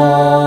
more.